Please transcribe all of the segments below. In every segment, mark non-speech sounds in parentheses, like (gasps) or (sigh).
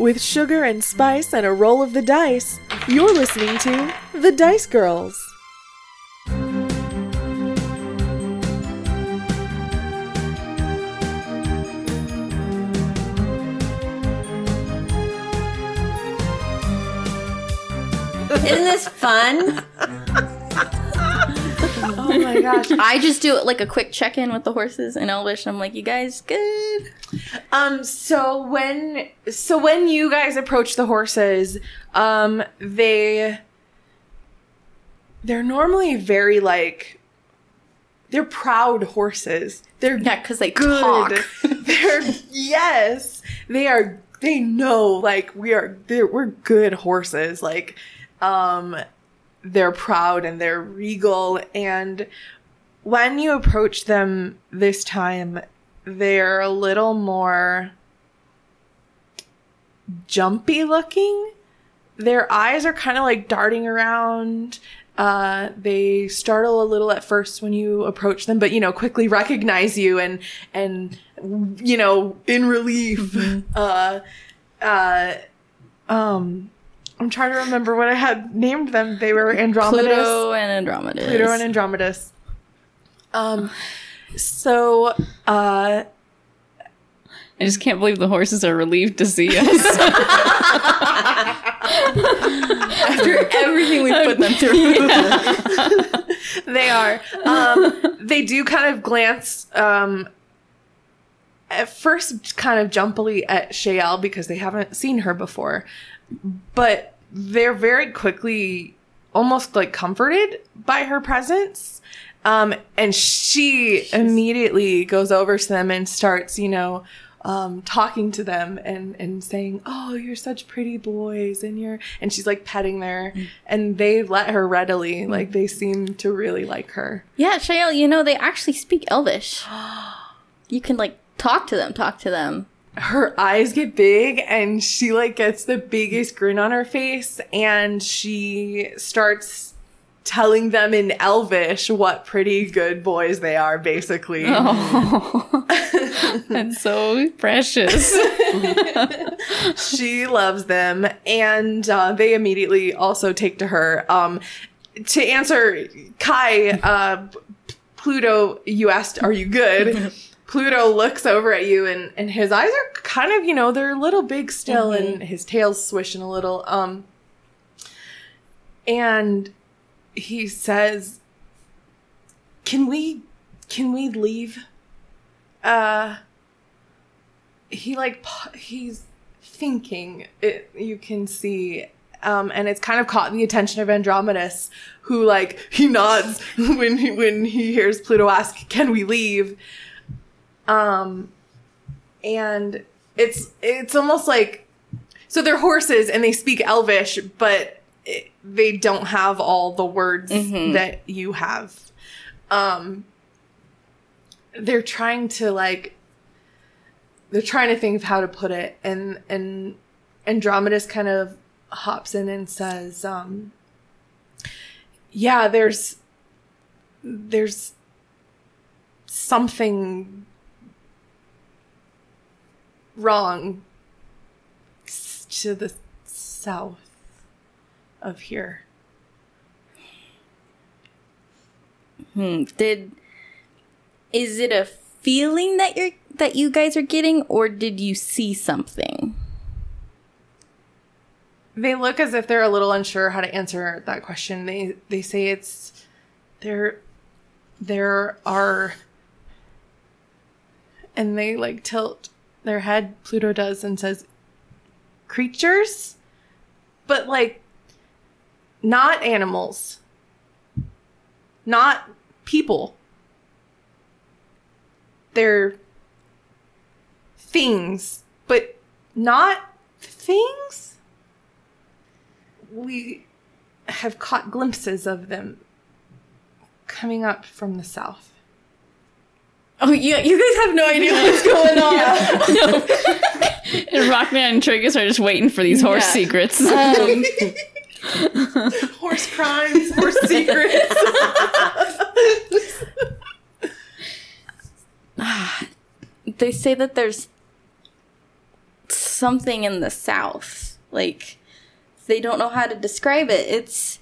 With sugar and spice and a roll of the dice, you're listening to The Dice Girls. Isn't this fun? My gosh. I just do like a quick check in with the horses in Elvish. I'm like, you guys good? Um so when so when you guys approach the horses, um they they're normally very like they're proud horses. They're Yeah, because they good. talk. (laughs) they're yes, they are. They know like we are. They're, we're good horses. Like, um, they're proud and they're regal. And when you approach them this time, they're a little more jumpy looking. Their eyes are kind of like darting around. Uh, they startle a little at first when you approach them, but you know, quickly recognize you and and you know, in relief. Uh, uh, um, I'm trying to remember what I had named them. They were Andromedus. Pluto and Andromeda. Pluto and Andromedus. Um, so, uh, I just can't believe the horses are relieved to see us. (laughs) After everything we put them through. (laughs) (laughs) they are. Um, they do kind of glance, um, at first, kind of jumpily at Shael because they haven't seen her before, but they're very quickly almost like comforted by her presence. Um, and she immediately goes over to them and starts, you know, um, talking to them and, and saying, Oh, you're such pretty boys. And you're, and she's like petting their, and they let her readily. Like they seem to really like her. Yeah, Shael, you know, they actually speak Elvish. (gasps) You can, like, talk to them, talk to them. Her eyes get big and she like gets the biggest grin on her face and she starts telling them in Elvish what pretty good boys they are, basically. (laughs) That's so precious. (laughs) she loves them and uh, they immediately also take to her um to answer kai uh pluto you asked are you good (laughs) pluto looks over at you and and his eyes are kind of you know they're a little big still and his tail's swishing a little um and he says can we can we leave? Uh he like he's thinking it you can see um and it's kind of caught the attention of andromedus who like he nods (laughs) when he when he hears pluto ask can we leave um and it's it's almost like so they're horses and they speak elvish but it, they don't have all the words that you have. Um they're trying to like they're trying to think of how to put it. And and andromedus kind of hops in and says um yeah there's there's something wrong to the south of here Hmm. Did is it a feeling that you're that you guys are getting, or did you see something? They look as if they're a little unsure how to answer that question. They they say it's there there are and they like tilt their head Pluto does and says creatures? But like not animals. Not people. They're things but not things? We have caught glimpses of them coming up from the south. Oh, yeah, you guys have no idea what's going on. (laughs) (laughs) No, (laughs) and Rhakna and Triggus are just waiting for these horse Yeah. secrets. Um, Horse crimes, horse secrets. (sighs) they say that there's something in the south. Like they don't know how to describe it. It's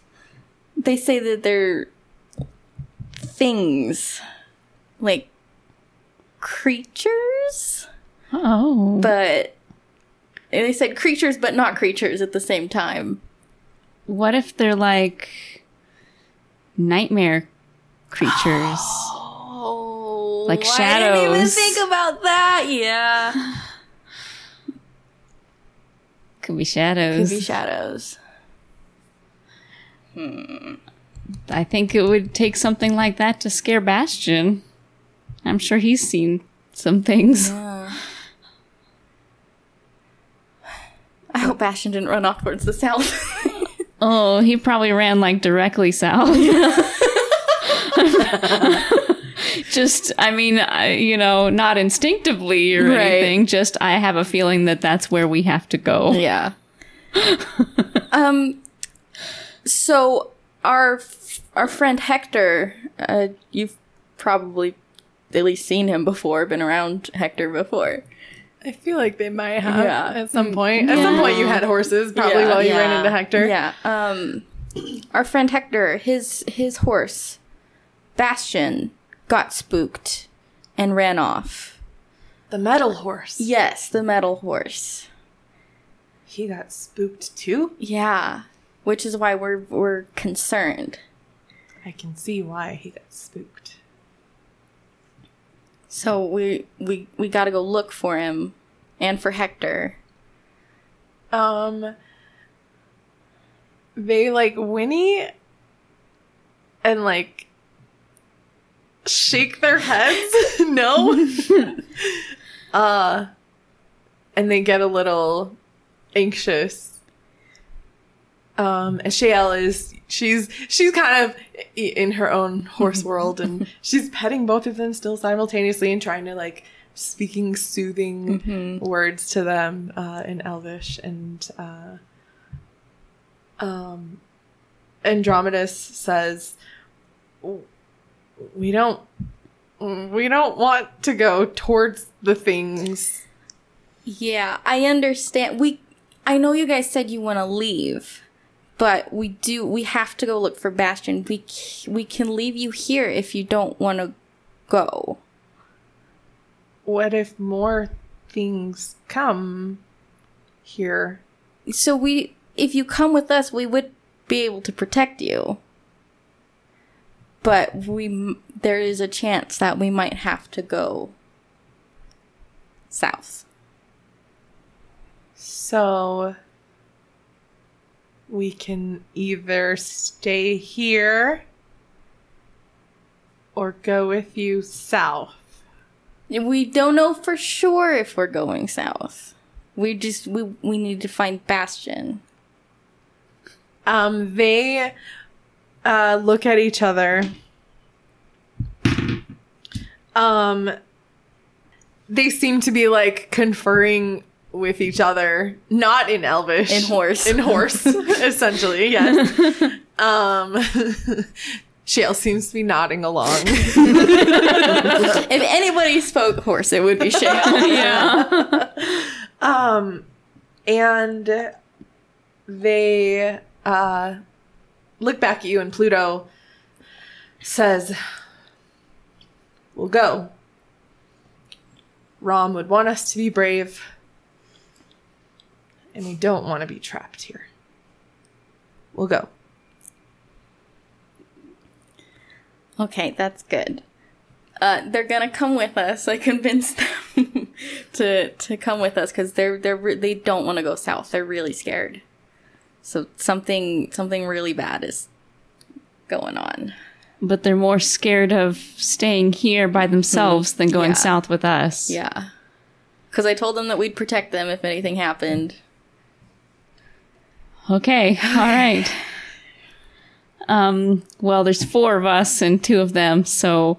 they say that they're things like creatures, Oh. but they said creatures but not creatures at the same time. what if they're like nightmare creatures? Oh, Like shadows. I didn't even think about that. Yeah, Could be shadows. could be shadows. Hmm. I think it would take something like that to scare Bastian. I'm sure he's seen some things. I hope Bastian didn't run off towards the south. (laughs) Oh, he probably ran like directly south. (laughs) just, I mean, I, you know, not instinctively or Right. anything. Just, I have a feeling that that's where we have to go. yeah. (laughs) um. So our our friend Hector, uh, you've probably at least seen him before, been around Hector before. I feel like they might have Yeah. at some point. At some point, you had horses, probably Yeah. while you Yeah. ran into Hector. Yeah. Um, our friend Hector, his his horse, Bastian, got spooked and ran off. The metal horse. Yes, the metal horse. He got spooked too. Yeah, which is why we're we're concerned. I can see why he got spooked. So we we we got to go look for him and for Hector. Um, they like whinny and like shake their heads. (laughs) no. (laughs) uh, and they get a little anxious. Um, and Shael is she's she's kind of in her own horse (laughs) world, and she's petting both of them still simultaneously and trying to like speaking soothing words to them uh, in Elvish, and uh, um, Andromedus says, "We don't, we don't want to go towards the things." Yeah, I understand. We I know you guys said you want to leave, but we do we have to go look for Bastian. We c- we can leave you here if you don't want to go. What if more things come here? So we if you come with us, we would be able to protect you. But we m- there is a chance that we might have to go south. So we can either stay here or go with you south. We don't know for sure if we're going south. We just we we need to find Bastian. Um, they uh, look at each other. Um, they seem to be like conferring with each other, not in Elvish, In horse. in horse, (laughs) essentially. Yes. um, (laughs) Shale seems to be nodding along. (laughs) If anybody spoke horse, it would be Shale. Yeah. Um, and they uh, look back at you, and Pluto says, We'll go. Rom would want us to be brave, and we don't want to be trapped here. We'll go. Okay, that's good. Uh, they're gonna come with us. I convinced them (laughs) to to come with us because they're they're re- they don't want to go south. They're really scared. So something something really bad is going on. but they're more scared of staying here by themselves than going Yeah. south with us. Yeah, because I told them that we'd protect them if anything happened. Okay. (laughs) All right. Um, well, there's four of us and two of them, so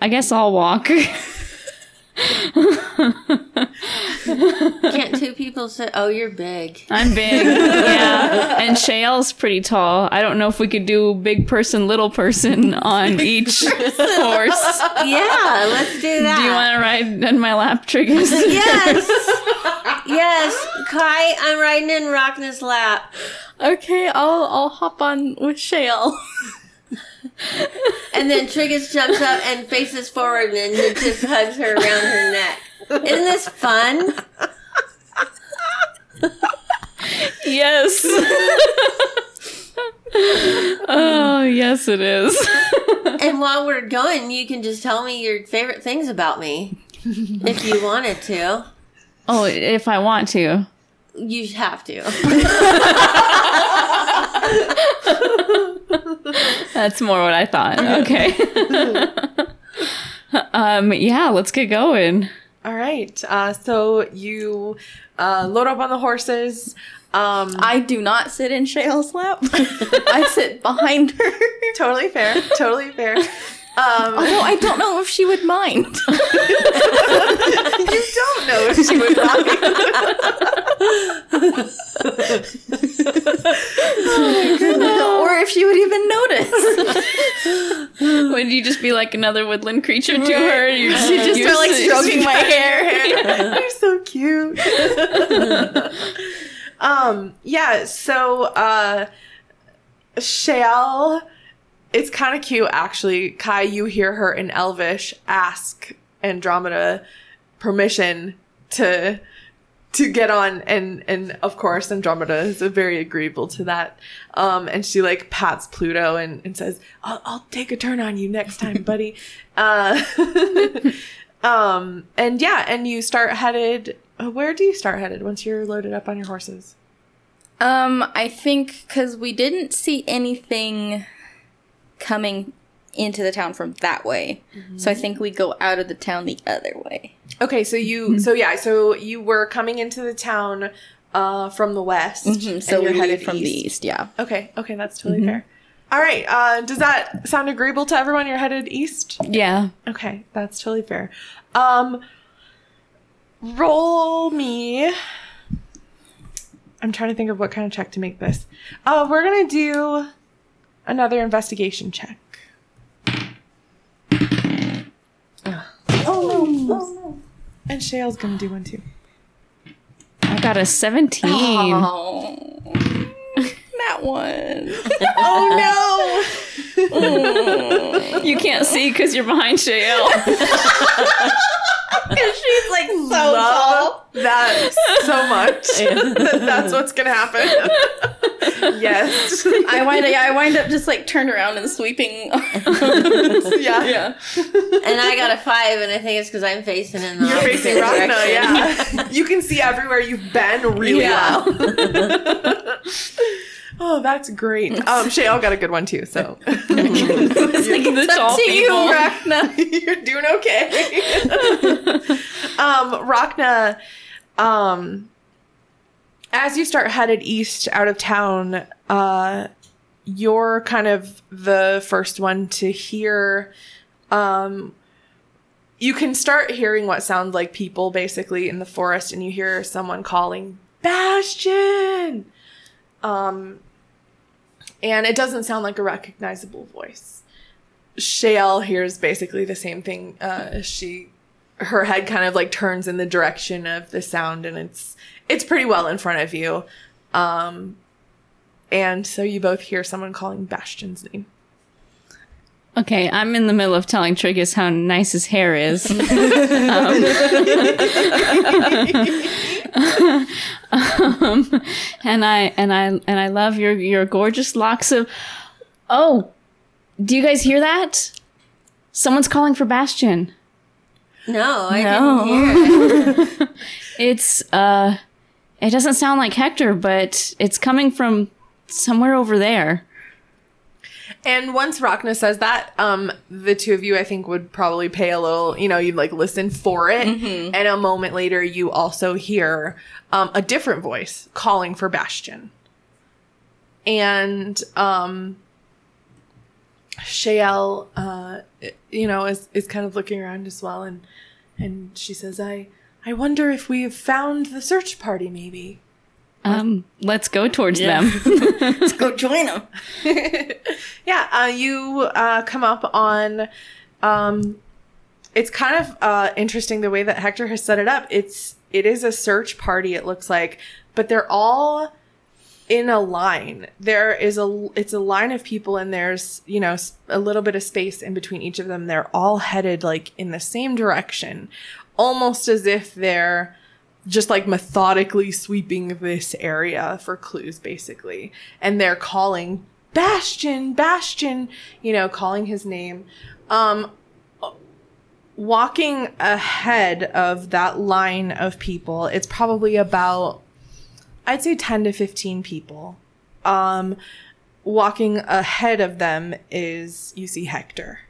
I guess I'll walk. (laughs) (laughs) Can't two people say, "Oh, you're big"? I'm big. (laughs) yeah. And Shale's pretty tall. I don't know if we could do big person, little person on each horse. Yeah, let's do that. Do you want to ride in my lap, Triggus? (laughs) Yes. Yes, Kai, I'm riding in Rhakna's lap. Okay, I'll I'll hop on with Shale. And then Triggus jumps up and faces forward and then just hugs her around her neck. Isn't this fun? Yes. oh, yes, it is. And while we're going, you can just tell me your favorite things about me. If you wanted to. Oh, if I want to. You have to. That's more what I thought. Okay. (laughs) um, yeah, let's get going. All right. Uh, so you uh, load up on the horses. Um, I do not sit in Shale's lap. I sit behind her. (laughs) totally fair. Totally fair. Um, Although I don't know if she would mind. (laughs) you don't know if she would or (laughs) if she would even notice. Would you just be like another woodland creature to her? You just, She'd just you're start like stroking my (laughs) hair. (laughs) You're so cute. (laughs) um, yeah, so uh Shale it's kind of cute actually. Kai, you hear her in Elvish ask Andromeda permission to to get on and and of course Andromeda is very agreeable to that. Um and she like pats Pluto and, and says, I'll I'll take a turn on you next time, (laughs) buddy. uh (laughs) um and yeah, and you start headed uh, where do you start headed once you're loaded up on your horses? Um, I think because we didn't see anything coming into the town from that way, so I think we go out of the town the other way. Okay, so you so yeah, so you were coming into the town uh from the west. Mm-hmm, So we you're headed from the east. east, yeah. Okay, okay, that's totally fair. All right, uh does that sound agreeable to everyone? You're headed east? Yeah. Okay, that's totally fair. Um roll me I'm trying to think of what kind of check to make this. Uh we're going to do another investigation check. Oh, no! And Shale's going to do one too. I got a 17. Oh, (laughs) that one. (laughs) Oh no. Mm. You can't see because you're behind Shael. (laughs) She's like so no! Love that so much. that that's what's gonna happen. Yes. I wind up, yeah, I wind up just like turned around and sweeping. (laughs) Yeah. yeah. And I got a five, and I think it's because I'm facing in the You're facing Rhakna, direction. yeah. you can see everywhere you've been really Yeah. well. (laughs) oh, that's great. Um, Shale got a good one too, so (laughs) the tall to you, people. Rhakna. you're doing okay. um, Rhakna, um, as you start headed east out of town, uh, you're kind of the first one to hear. Um, you can start hearing what sounds like people basically in the forest, and you hear someone calling Bastian. Um, and it doesn't sound like a recognizable voice. Shale hears basically the same thing. Uh, she, her head kind of like turns in the direction of the sound, and it's it's pretty well in front of you. Um, and so you both hear someone calling Bastian's name. Okay, I'm in the middle of telling Triggus how nice his hair is. (laughs) um, (laughs) um, and I and I and I love your your gorgeous locks of. Oh, do you guys hear that? Someone's calling for Bastian. No, I No. didn't hear it. (laughs) It's uh, it doesn't sound like Hector, but it's coming from somewhere over there. And once Rhakna says that, um, the two of you, I think, would probably pay a little, you know, you'd like listen for it. And a moment later, you also hear um, a different voice calling for Bastian. And um, Shael, uh, you know, is, is kind of looking around as well. And, and she says, I, I wonder if we have found the search party, maybe. Um, let's go towards them. (laughs) (laughs) Let's go join them. (laughs) yeah, uh, you uh, come up on. Um, it's kind of uh, interesting the way that Hector has set it up. It's it is a search party it looks like but they're all in a line. There is a it's a line of people and there's you know a little bit of space in between each of them. They're all headed like in the same direction almost as if they're just like methodically sweeping this area for clues basically. And they're calling bastian bastian you know calling his name. Um walking ahead of that line of people it's probably about i'd say 10 to 15 people um walking ahead of them is you see hector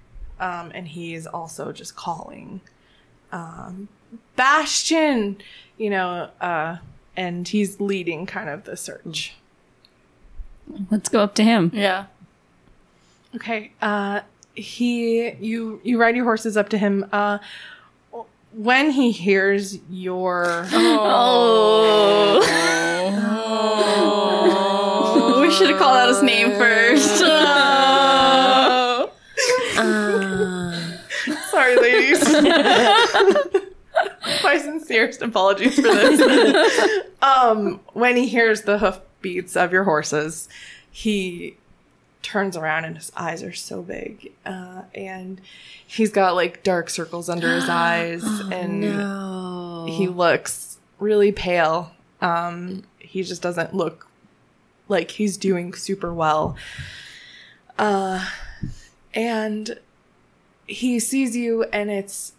um and he's also just calling um bastian you know uh and he's leading kind of the search Let's go up to him. Yeah. Okay. Uh he you you ride your horses up to him. Uh when he hears your Oh. (laughs) we should have called out his name first. Oh. Uh, (laughs) Sorry ladies. (laughs) My sincerest apologies for this. um when he hears the hoofbeats of your horses, he turns around and his eyes are so big. Uh and he's got like dark circles under his (gasps) eyes and no. he looks really pale. Um, he just doesn't look like he's doing super well. Uh, and he sees you, and it's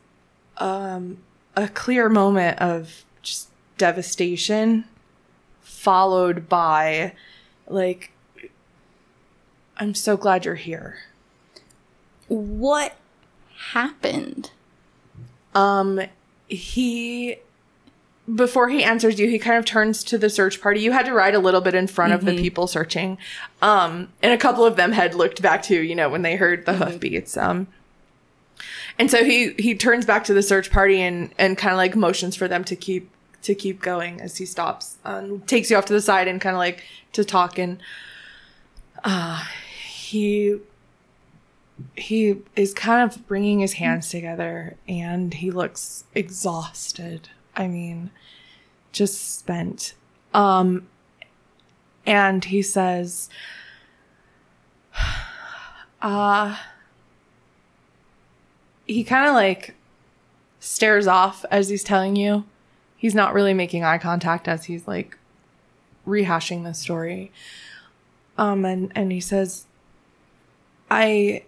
um, a clear moment of just devastation, followed by like, I'm so glad you're here. what happened? Um, he before he answers you, he kind of turns to the search party. You had to ride a little bit in front of the people searching. Um, and a couple of them had looked back too, you know, when they heard the hoofbeats. Um, and so he he turns back to the search party and and kind of like motions for them to keep to keep going as he stops. Um, takes you off to the side and kind of like to talk and uh he he is kind of bringing his hands together and he looks exhausted. I mean, just spent. Um and he says (sighs) uh he kind of like stares off as he's telling you. He's not really making eye contact as he's like rehashing the story. Um and and he says I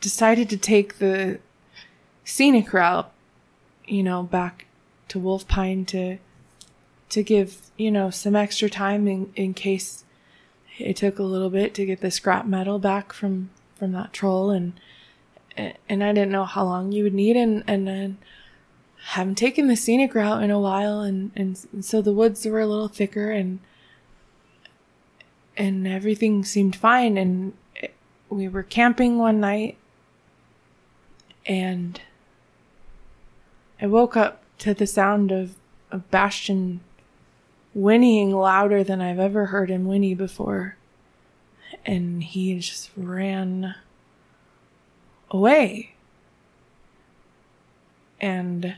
decided to take the scenic route, you know, back to Wolf Pine to to give, you know, some extra time in, in case it took a little bit to get the scrap metal back from from that troll. And and I didn't know how long you would need. And and then I haven't taken the scenic route in a while. And, and and so the woods were a little thicker and and everything seemed fine. And we were camping one night and I woke up to the sound of, of Bastian whinnying louder than I've ever heard him whinny before. And he just ran away. And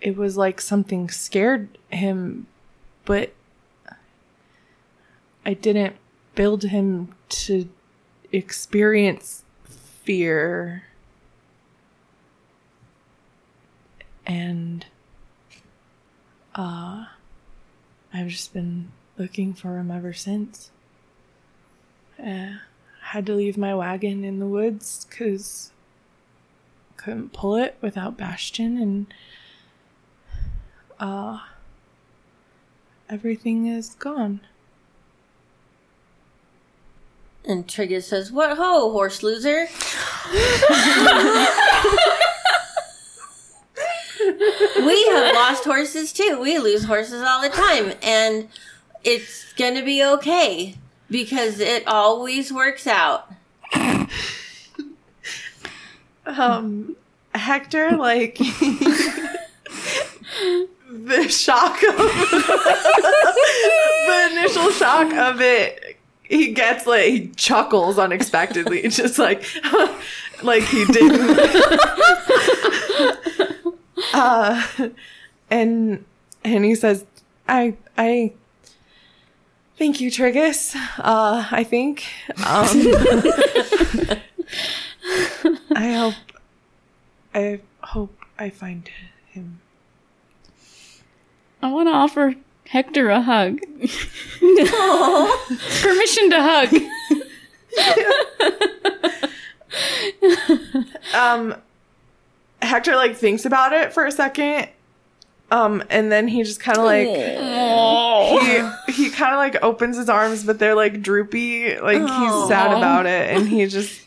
it was like something scared him, but I didn't build him to experience fear. And uh I've just been looking for him ever since. Uh, had to leave my wagon in the woods cuz couldn't pull it without Bastian and uh everything is gone. And Triggus says, What ho, horse loser? (laughs) we have lost horses too. We lose horses all the time. And it's going to be okay because it always works out. um Hector like (laughs) the shock of (laughs) the initial shock of it he gets like he chuckles unexpectedly (laughs) just like (laughs) like he didn't. (laughs) uh, and and he says, "I I thank you, Triggus. Uh, I think um, I hope I hope I find him." I want to offer Hector a hug. (laughs) Permission to hug. um Hector like thinks about it for a second. Um and then he just kind of like he he kind of like opens his arms but they're like droopy, like he's sad about it and he just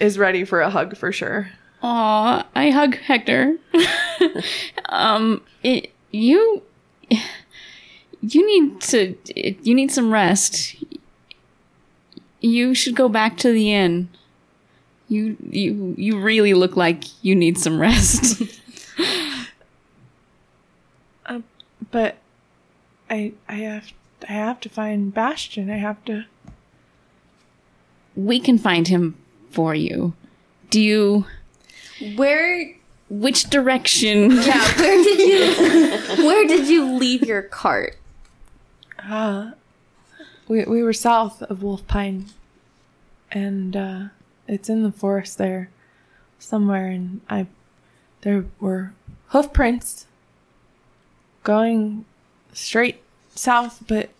is ready for a hug for sure. Aw, I hug Hector. (laughs) um, it, you, you need to, you need some rest. You should go back to the inn. You, you, you really look like you need some rest. (laughs) Uh, but I I have I have to find Bastian. I have to we can find him for you. Do you, Where which direction? yeah, where did you (laughs) where did you leave your cart? Uh, (gasps) we we were south of Wolf Pine, and uh, it's in the forest there, somewhere. And I, there were hoof prints going straight south, but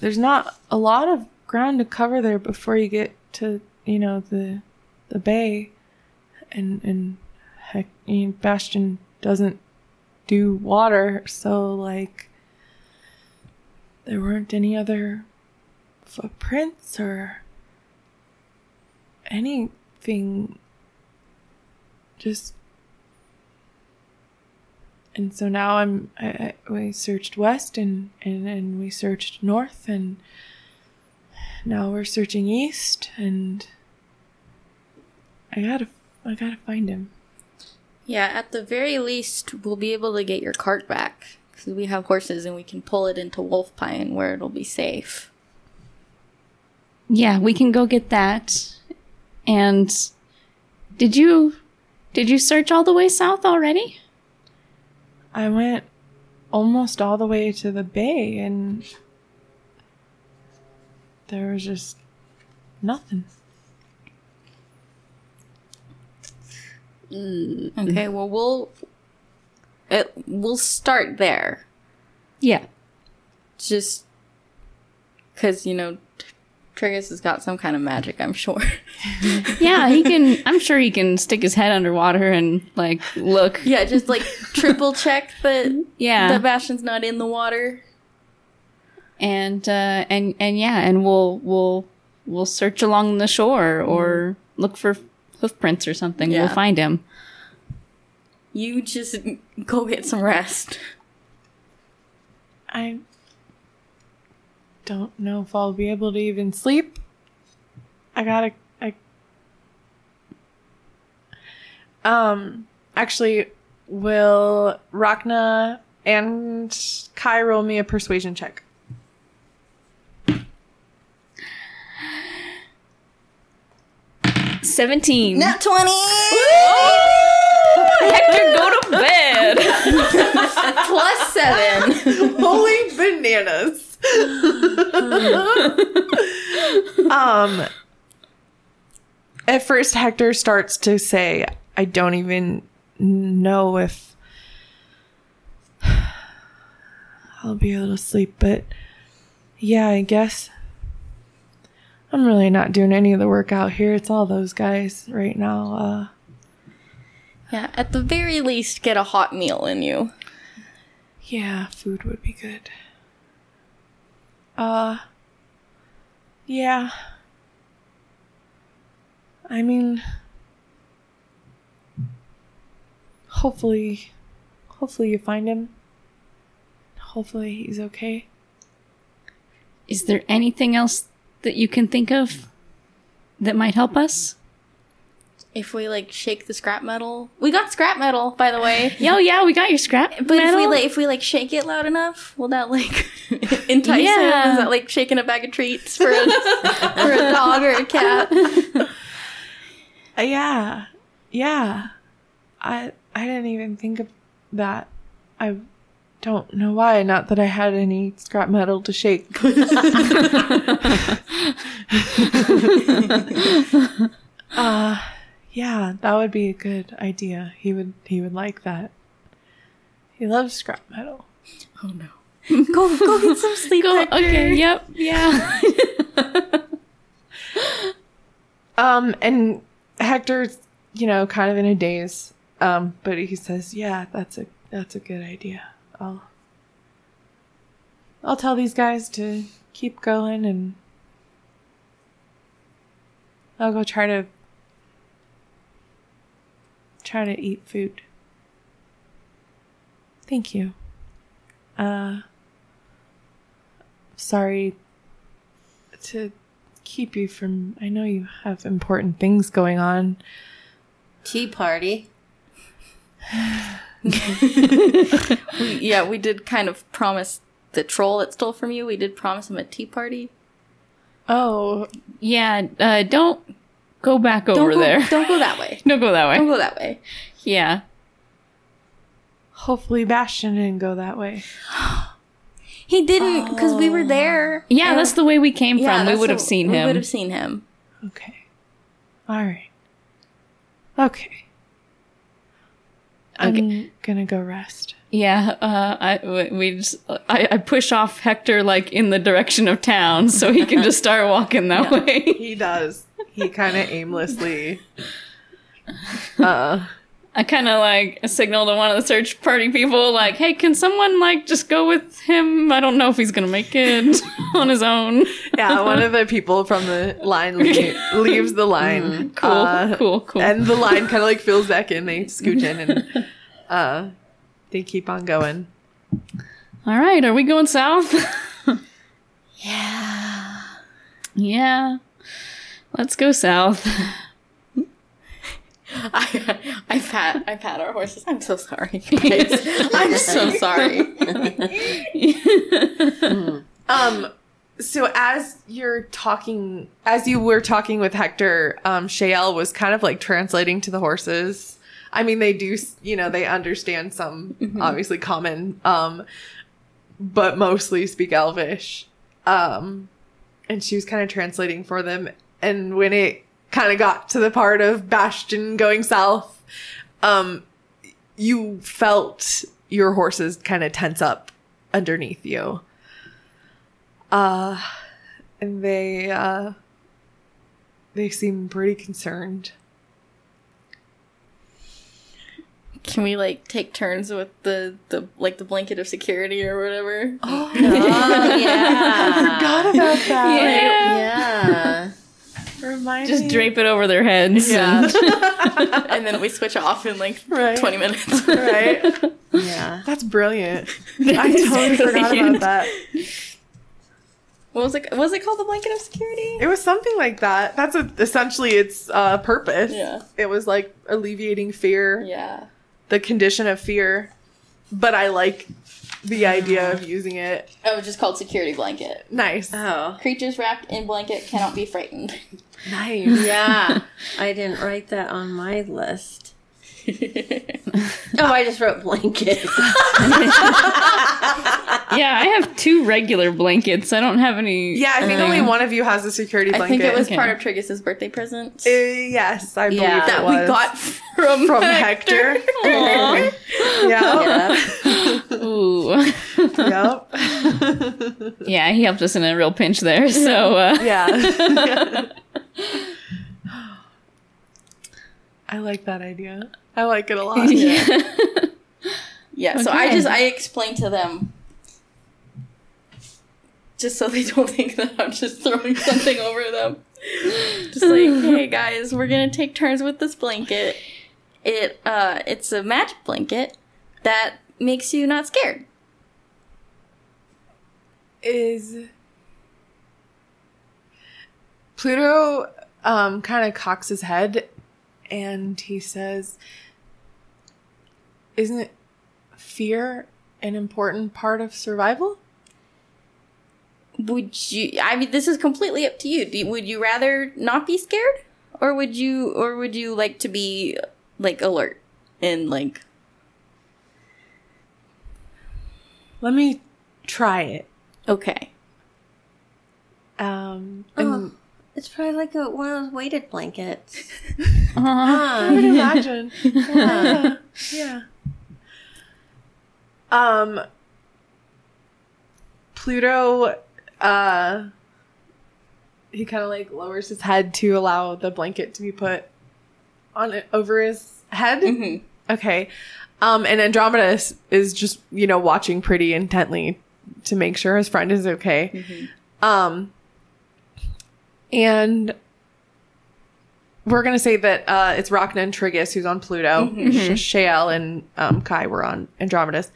there's not a lot of ground to cover there before you get to you know the the bay, and and heck, Bastian doesn't do water, so like there weren't any other footprints or anything. Just and so now i'm I, I, we searched west and, and and we searched north and now we're searching east and i gotta i gotta find him. Yeah, at the very least, we'll be able to get your cart back because we have horses and we can pull it into Wolf Pine where it'll be safe. Yeah, we can go get that. And did you did you search all the way south already? i went almost all the way to the bay and there was just nothing mm, Okay, well we'll it, we'll start there. Yeah. Just because you know Triggus has got some kind of magic, I'm sure. (laughs) Yeah, he can I'm sure he can stick his head underwater and like look. yeah, just like (laughs) triple check that Yeah. the Bastian's not in the water. and uh and and yeah, and we'll we'll we'll search along the shore or look for hoof prints or something. Yeah. We'll find him. You just go get some rest. I don't know if I'll be able to even sleep. I gotta. I. Um. Actually, will Rhakna and Kai roll me a persuasion check? Seventeen. Not 20! Hector, go to bed. Plus 7. Holy bananas! um. At first, Hector starts to say, "I don't even know if I'll be able to sleep." But yeah, I guess I'm really not doing any of the work out here. It's all those guys right now. Uh, Yeah, at the very least, get a hot meal in you. Yeah, food would be good. Uh, yeah. I mean, hopefully, hopefully you find him. Hopefully he's okay. Is there anything else that you can think of that might help us? If we like shake the scrap metal, we got scrap metal, by the way. (laughs) Yo, yeah, we got your scrap. Metal. But if we like, if we like shake it loud enough, will that like (laughs) entice Yeah. him? Is that like shaking a bag of treats for a (laughs) for a dog or a cat? Uh, yeah, yeah. I I didn't even think of that. I don't know why. Not that I had any scrap metal to shake. uh yeah, that would be a good idea. He would he would like that. He loves scrap metal. Oh no. (laughs) go go get some (laughs) sleep. Go, Hector. okay, yep, yeah. (laughs) Um, and Hector's, you know, kind of in a daze. Um, but he says, "Yeah, that's a that's a good idea. I'll I'll tell these guys to keep going, and I'll go try to try to eat food. Thank you. Uh, sorry to keep you from. I know you have important things going on. Tea party. (sighs) We, yeah, we did kind of promise the troll that stole from you. We did promise him a tea party. Oh, yeah, uh, don't go back Don't over go, there. Don't go that way. (laughs) Don't go that way. Don't go that way. Yeah. hopefully Bastian didn't go that way. (gasps) He didn't because we were there. Yeah, that's the way we came Yeah, from. We would have the- seen We would have seen him. Okay. All right. Okay. I'm gonna go rest. Yeah, uh, I we- just I, I push off Hector like in the direction of town so he can just start walking that way. He does. He kind of aimlessly. (laughs) Uh, I kind of like signal to one of the search party people like, "Hey, can someone like just go with him? I don't know if he's gonna make it (laughs) on his own." yeah, one of the (laughs) people from the line le- leaves the line. Cool, uh, cool, cool. And the line kind of like fills back in. They scooch in and uh, they keep on going. All right, are we going south? (laughs) Yeah. yeah, let's go south. (laughs) I, I pat I pat our horses. I'm so sorry. (laughs) guys. I'm so sorry. Um, so as you're talking, as you were talking with Hector, um, Shael was kind of like translating to the horses. I mean, they do, you know, they understand some obviously common, um, but mostly speak Elvish. Um, and she was kind of translating for them. And when it kind of got to the part of Bastian going south, um, you felt your horses kind of tense up underneath you. Uh, and they, uh, they seem pretty concerned. Can we like take turns with the the like the blanket of security or whatever? Oh, (laughs) Oh yeah. I forgot about that. Yeah. Remind Just me. drape it over their heads. Yeah. and- (laughs) (laughs) and then we switch off in like Right. 20 minutes. right. Yeah. That's brilliant. I totally forgot about that. What was it? Was it called the blanket of security? It was something like that. That's a, essentially its uh, purpose. Yeah. It was like alleviating fear, Yeah. the condition of fear. But I like the idea of using it. Oh, it just called security blanket. Nice. Oh. Creatures wrapped in blanket cannot be frightened. Nice. (laughs) Yeah. (laughs) I didn't write that on my list. (laughs) Oh, I just wrote blanket. (laughs) yeah, I have two regular blankets. I don't have any. Yeah, I think only one of you has a security blanket. I think it was Okay. part of Triggus's birthday present. Uh, yes, I believe Yeah. it that was. we got from, from Hector. Hector. (laughs) Yeah. yeah. Ooh. yep. yeah, he helped us in a real pinch there. So uh, Yeah. I like that idea. I like it a lot. (laughs) Yeah, so I just I explained to them just so they don't (laughs) think that I'm just throwing (laughs) something over them. Just like, hey guys, we're gonna take turns with this blanket. It uh it's a magic blanket that makes you not scared. Is Pluto um kind of cocks his head and he says Isn't fear an important part of survival? Would you I mean this is completely up to you. Do, would you rather not be scared? or would you or would you like to be like alert and like Let me try it. okay. Um, Oh, it's probably like a, one of those weighted blankets. (laughs) (laughs) Aw. I would imagine. (laughs) yeah. yeah. Um, Pluto, uh, he kind of like lowers his head to allow the blanket to be put on it over his head. Mhm. Okay. Um, and Andromeda is, is just, you know, watching pretty intently to make sure his friend is okay. Um, and we're going to say that uh, it's Rhakna and Triggus who's on Pluto. Sh- Shael and um, Kai were on Andromedas.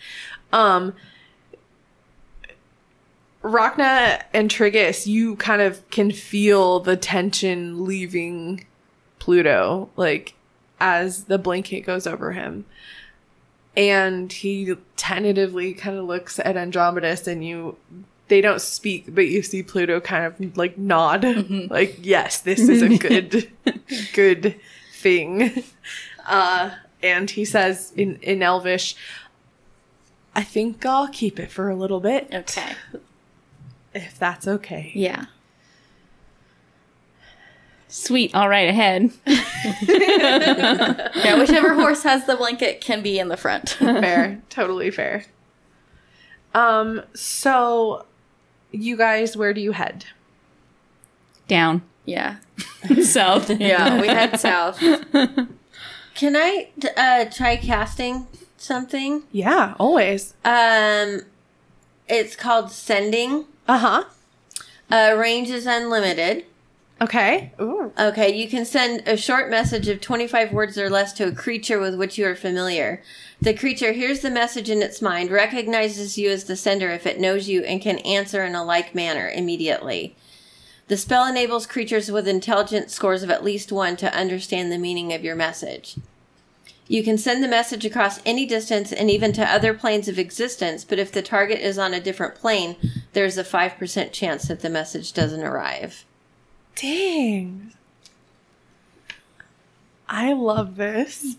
Um, Rhakna and Triggus, you kind of can feel the tension leaving Pluto, like as the blanket goes over him. And he tentatively kind of looks at Andromedas, and you, they don't speak, but you see Pluto kind of like nod, like, yes, this is a (laughs) good, good thing. Uh, and he says in, in Elvish, I think I'll keep it for a little bit, Okay. if that's okay. Yeah. Sweet. All right, ahead. (laughs) Yeah, whichever horse has the blanket can be in the front. fair totally fair um so you guys where do you head Down. yeah. (laughs) South. Yeah, we head south. (laughs) Can I uh, try casting something? yeah always Um, it's called sending. uh-huh Uh, range is unlimited. Okay Ooh. Okay, you can send a short message of 25 words or less to a creature with which you are familiar. The creature hears the message in its mind, recognizes you as the sender if it knows you, and can answer in a like manner immediately. The spell enables creatures with intelligence scores of at least one to understand the meaning of your message. You can send the message across any distance and even to other planes of existence, but if the target is on a different plane, there's a 5% chance that the message doesn't arrive. Dang. I love this.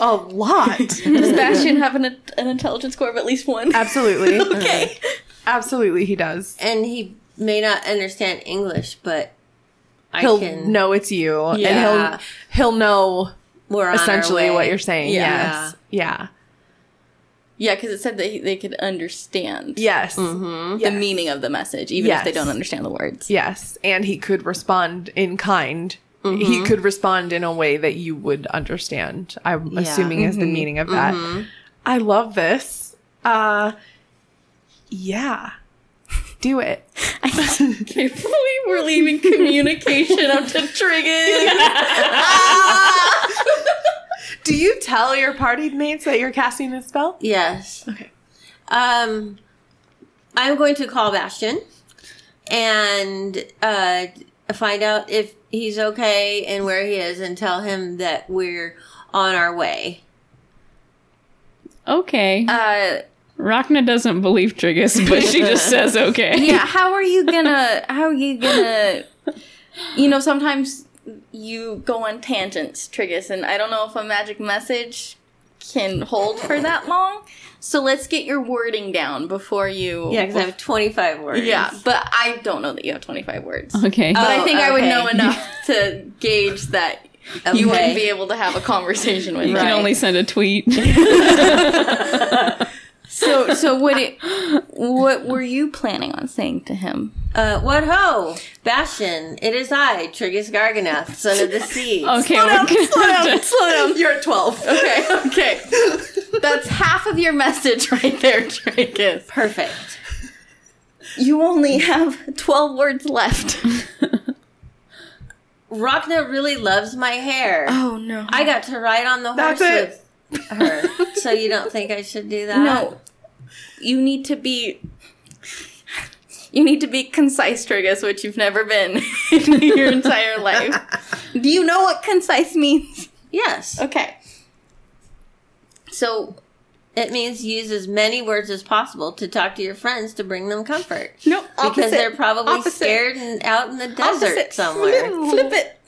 A lot. Does (laughs) Bastian have an, an intelligence score of at least one? absolutely. (laughs) Uh-huh. Okay. absolutely he does. And he may not understand English, but I he'll can know it's you and he'll he'll know We're essentially what you're saying. Yeah. yes. Yeah Yeah, because it said that he- they could understand yes Mm-hmm. the Yes. meaning of the message, even if they Yes. don't understand the words. Yes, and he could respond in kind. Mm-hmm. He could respond in a way that you would understand. I'm Yeah. assuming is the meaning of that. Mm-hmm. I love this. Uh yeah. Do it. (laughs) I can't believe we're leaving communication up to Triggin. (laughs) (laughs) Do you tell your party mates that you're casting this spell? Yes. Okay. Um, I'm going to call Bastian and uh, find out if he's okay and where he is, and tell him that we're on our way. Okay. uh, Rhakna doesn't believe Triggus, but she just says okay. (laughs) yeah, how are you gonna? How are you gonna? You know, sometimes you go on tangents, Triggus, and I don't know if a magic message can hold for that long. So let's get your wording down before you. Yeah, because I have 25 words. Yeah, but I don't know that you have 25 words. Okay. But I Oh, think I would know enough (laughs) to gauge that you wouldn't be able to have a conversation with me. you me. can right. only send a tweet. (laughs) (laughs) So, so what? It, what were you planning on saying to him? Uh, what ho! Bastian, it is I, Triggus Garganath, son of the (laughs) sea. okay, we're gonna have to- You're at 12. Okay, (laughs) okay. That's half of your message right there, Triggus. Perfect. You only have 12 words left. (laughs) Rhakna really loves my hair. Oh, no. I got to ride on the horse it. with her. so you don't think I should do that? No. You need to be. You need to be concise, Triggus, which you've never been (laughs) in your entire life. Do you know what concise means? Yes. Okay. So, It means use as many words as possible to talk to your friends to bring them comfort. no, opposite. Because they're probably Opposite. scared and out in the desert Opposite. somewhere. Flip, flip it.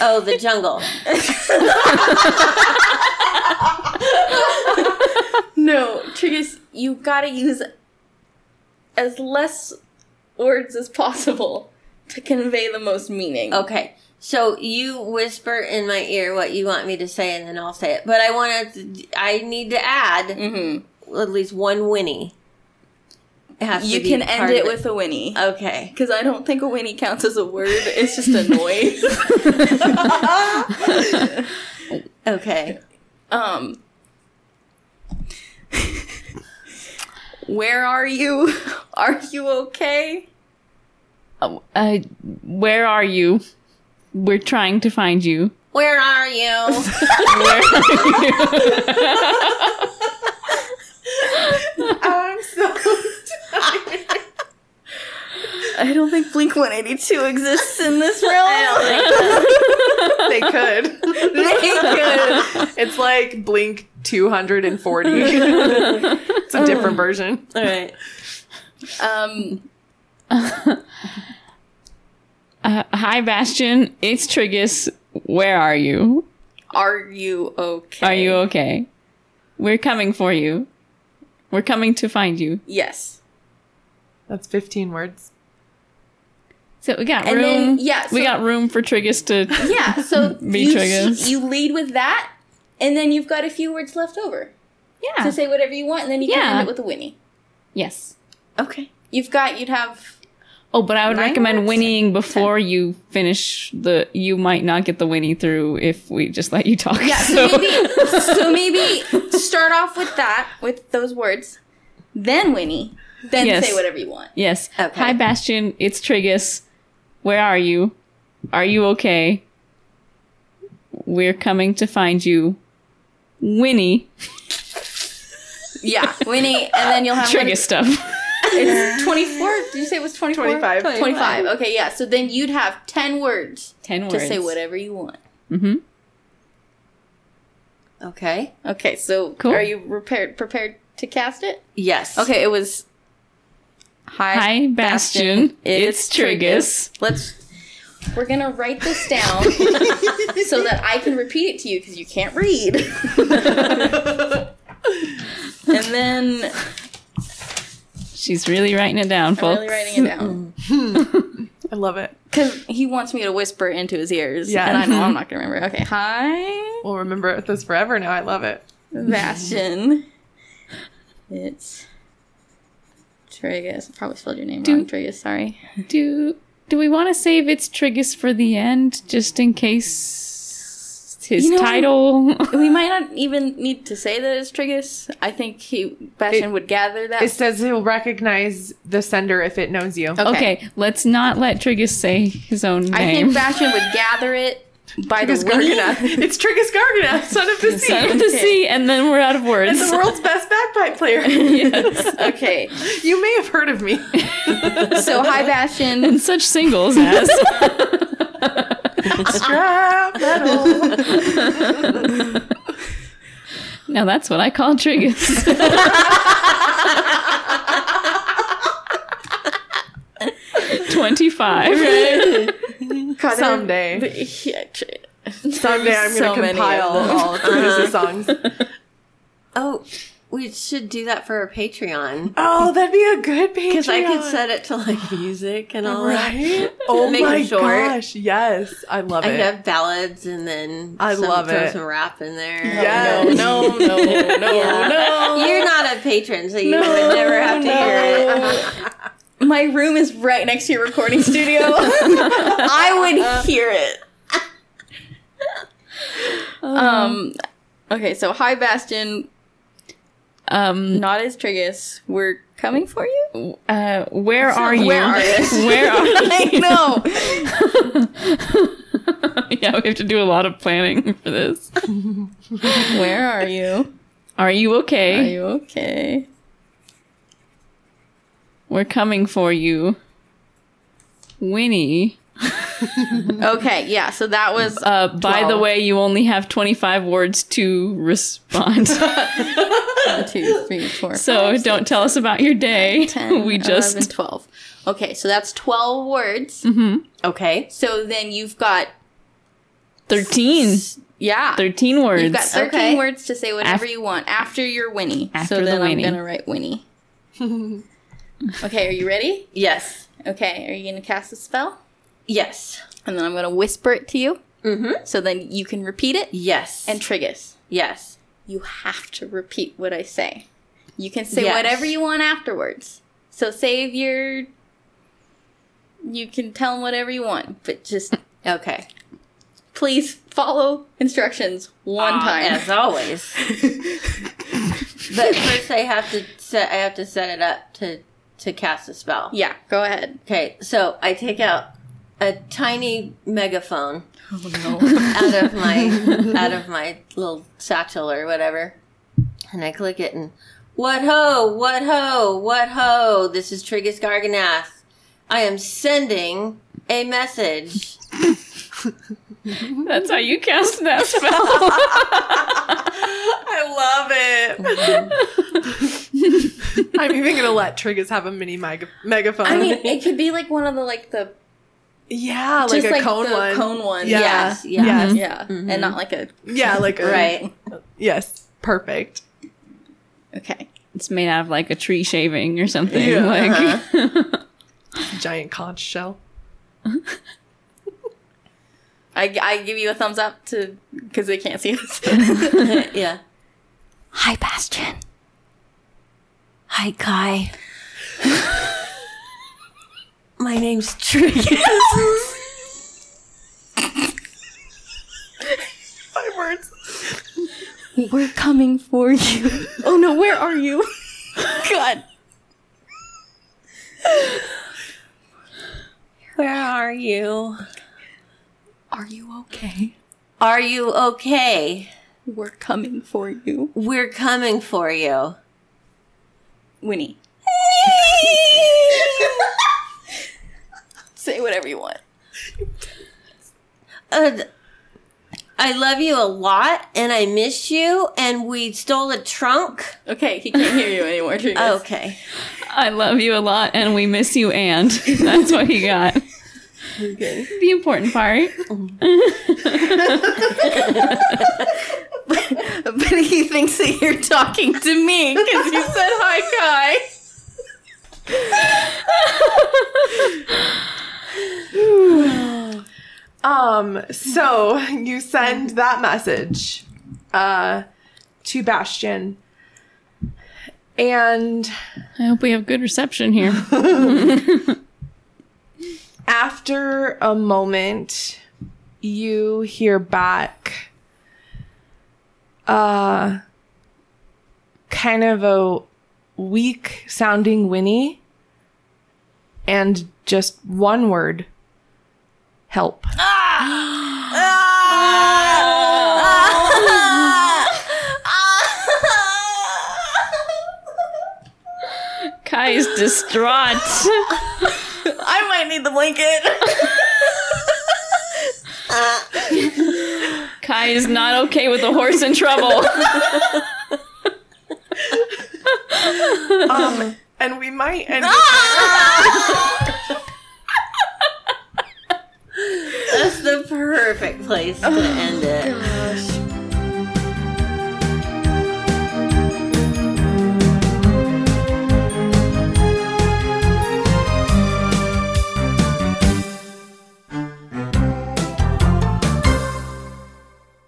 Oh, the jungle. (laughs) (laughs) (laughs) No, Triggus, you gotta use as less words as possible to convey the most meaning. Okay. So you whisper in my ear what you want me to say, and then I'll say it. But I want to. I need to add Mm-hmm. at least one whinny. It to You can end it with a whinny. Okay. Because I don't think a whinny counts as a word. It's just a noise. (laughs) Okay. (laughs) um. (laughs) Where are you? (laughs) Are you okay? Oh, uh, where are you? We're trying to find you. Where are you? (laughs) Where are you? I'm so tired. I don't think Blink 182 exists in this realm. they could. they could. It's like Blink 240. (laughs) it's a different version. All right. Um, Uh, hi, Bastian. It's Triggus. Where are you? are you okay? Are you okay? We're coming for you. We're coming to find you. Yes. That's 15 words. So we got And room. then, yeah, we got room for Triggus to. Yeah, so (laughs) Be you, Triggus. you lead with that, and then you've got a few words left over Yeah. to say whatever you want, and then you Yeah. can end it with a whinny. yes. Okay. You've got, you'd have, Oh, but I would recommend words? whinnying before you finish the. You might not get the whinny through if we just let you talk. yeah, so (laughs) maybe, so maybe start off with that, with those words, then whinny, then Yes. say whatever you want. Yes. Okay. Hi, Bastian. It's Triggus. Where are you? Are you okay? We're coming to find you. Winnie. Yeah, whinny, and then you'll have Triggus stuff. It's 24? Did you say it was 24? 25. 25. Okay, yeah, so then you'd have 10 words Ten to say whatever you want. Mm-hmm. Okay. Okay, so Cool. are you prepared prepared to cast it? Yes. Okay, it was Hi, Hi, Bastian. It's Triggus. Let's we're gonna write this down (laughs) so that I can repeat it to you because you can't read. (laughs) and then She's really writing it down, I'm really writing it down mm-hmm. (laughs) I love it. because he wants me to whisper into his ears, Yeah. and I know I'm not gonna remember. Okay, hi, We'll remember this forever now. I love it. Bastian. It's Triggus. I probably spelled your name Do- wrong. Triggus, sorry. Do do we want to save it's Triggus for the end, just in case his You know- title? (laughs) We might not (laughs) even need to say that it's Triggus. I think he Bastian It- would gather that. It says he'll recognize the sender if it knows you. okay. let's not let Triggus say his own name. I think (laughs) Bastian would gather it by Triggus the. Garganath. It's Triggus Garganath, (laughs) son of the sea. Son of the sea, and then we're out of words. And the world's (laughs) best bagpipe player. (laughs) Yes. Okay, You may have heard of me. so hi Bastian. and such singles as Strap metal. now that's what I call Triggus. Twenty-five. God, there- Someday. but- yeah, Tri- Someday I'm So going to many compile all of Triggus' (laughs) songs. Oh, we should do that for our Patreon. Oh, that'd be a good Patreon. Because I could set it to like music and all that. Right? (laughs) Oh Make my short. gosh. Yes. I love I it. could have ballads and then I some, love throw it. some rap in there. Yes. No, no, no, no, (laughs) Yeah. no. You're not a patron, so you would never have to hear it. My room is right next to your recording studio. (laughs) I would hear it. um. Okay, so hi Bastian, Um, not as Triggus. We're coming for you. uh, where are you? Where are you? (laughs) Where are (laughs) I know. yeah, we have to do a lot of planning for this. Where are you? Are you okay? Are you okay? We're coming for you. whinny. Okay, yeah. So that was Uh, by the way, you only have 25 words to respond. one, (laughs) (laughs) two, three, four. so five, don't tell us about your day. 10, (laughs) we just 11, 12. Okay, so that's 12 words. Mhm. Okay. So then you've got 13. Yeah. 13 words. You've got 13 Okay. words to say whatever Af- you want after your whinny. After so the then whinny. I'm going to write whinny. Okay, are you ready? Yes. Okay, are you going to cast a spell? Yes. And then I'm going to whisper it to you. Mm-hmm. So then you can repeat it. Yes. And Triggus, yes. you have to repeat what I say. You can say Yes. whatever you want afterwards. So save your. You can tell them whatever you want, but just (laughs) Okay. please follow instructions one Uh, time. as always. (laughs) but first, I have to set. I have to set it up to to cast a spell. yeah, go ahead. Okay. So I take out a tiny megaphone Oh no. out of my (laughs) out of my little satchel or whatever, and I click it and what ho, what ho, what ho. This is Triggus Garganath. I am sending a message. (laughs) (laughs) That's how you cast that spell. (laughs) I love it. (laughs) I'm even gonna let Triggus have a mini meg- megaphone. I mean, it could be like one of the like the yeah, like a like cone the one. cone one. Yeah. Yes, yeah. Yes. yeah, mm-hmm. and not like a Yeah, like a, Right. Yes, perfect. okay. it's made out of like a tree shaving or something. Yeah. Like, uh-huh. Giant conch shell. I, I give you a thumbs up to because they can't see us. (laughs) yeah. Hi, Bastian. Hi, Kai. My name's Triggus. Five words. We're coming for you. Oh no, where are you? God. Where are you? Are you okay? Are you okay? We're coming for you. We're coming for you. whinny. (laughs) Say whatever you want. Uh, I love you a lot, and I miss you, and we stole a trunk. Okay, he can't hear you anymore. (laughs) Triggus. Okay. I love you a lot and we miss you and (laughs) that's what he got. The important part. (laughs) (laughs) (laughs) But he thinks that you're talking to me because you said hi, Kai. Um, so you send that message uh to Bastian. And I hope we have good reception here. After a moment you hear back uh kind of a weak sounding whinny and just one word help (gasps) Kai is distraught. (laughs) I might need the blanket. (laughs) Kai is not okay with a horse in trouble. um and we might end (laughs) That's the perfect place to end it.